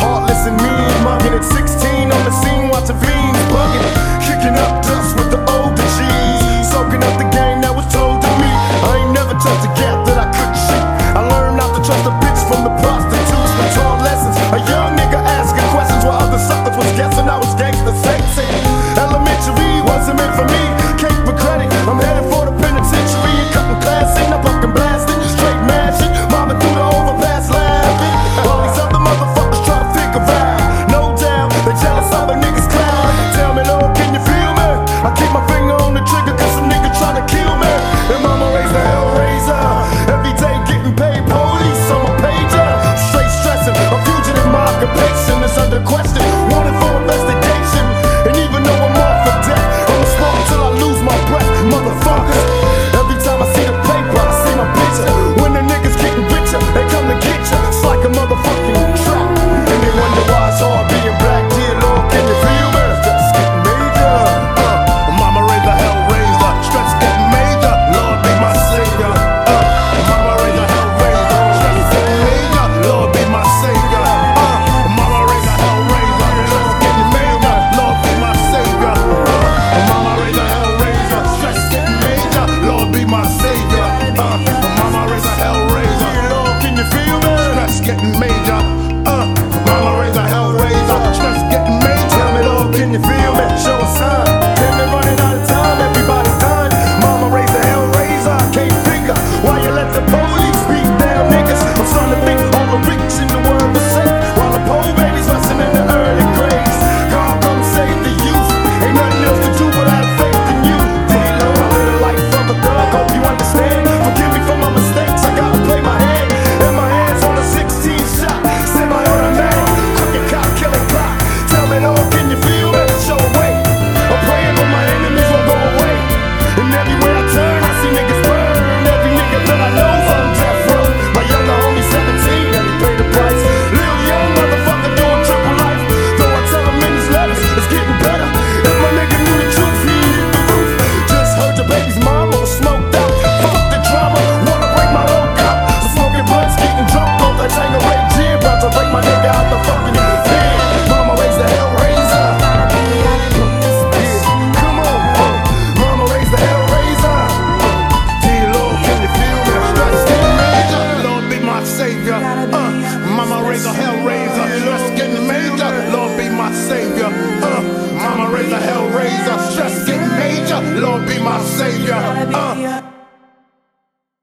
heartless and mean. Mugging at 16 on the scene, watching fiends. the question. raise a hell raiser. Stress getting major. Lord be my savior. Uh, mama raise a hell raiser. Stress getting major. Lord be my savior.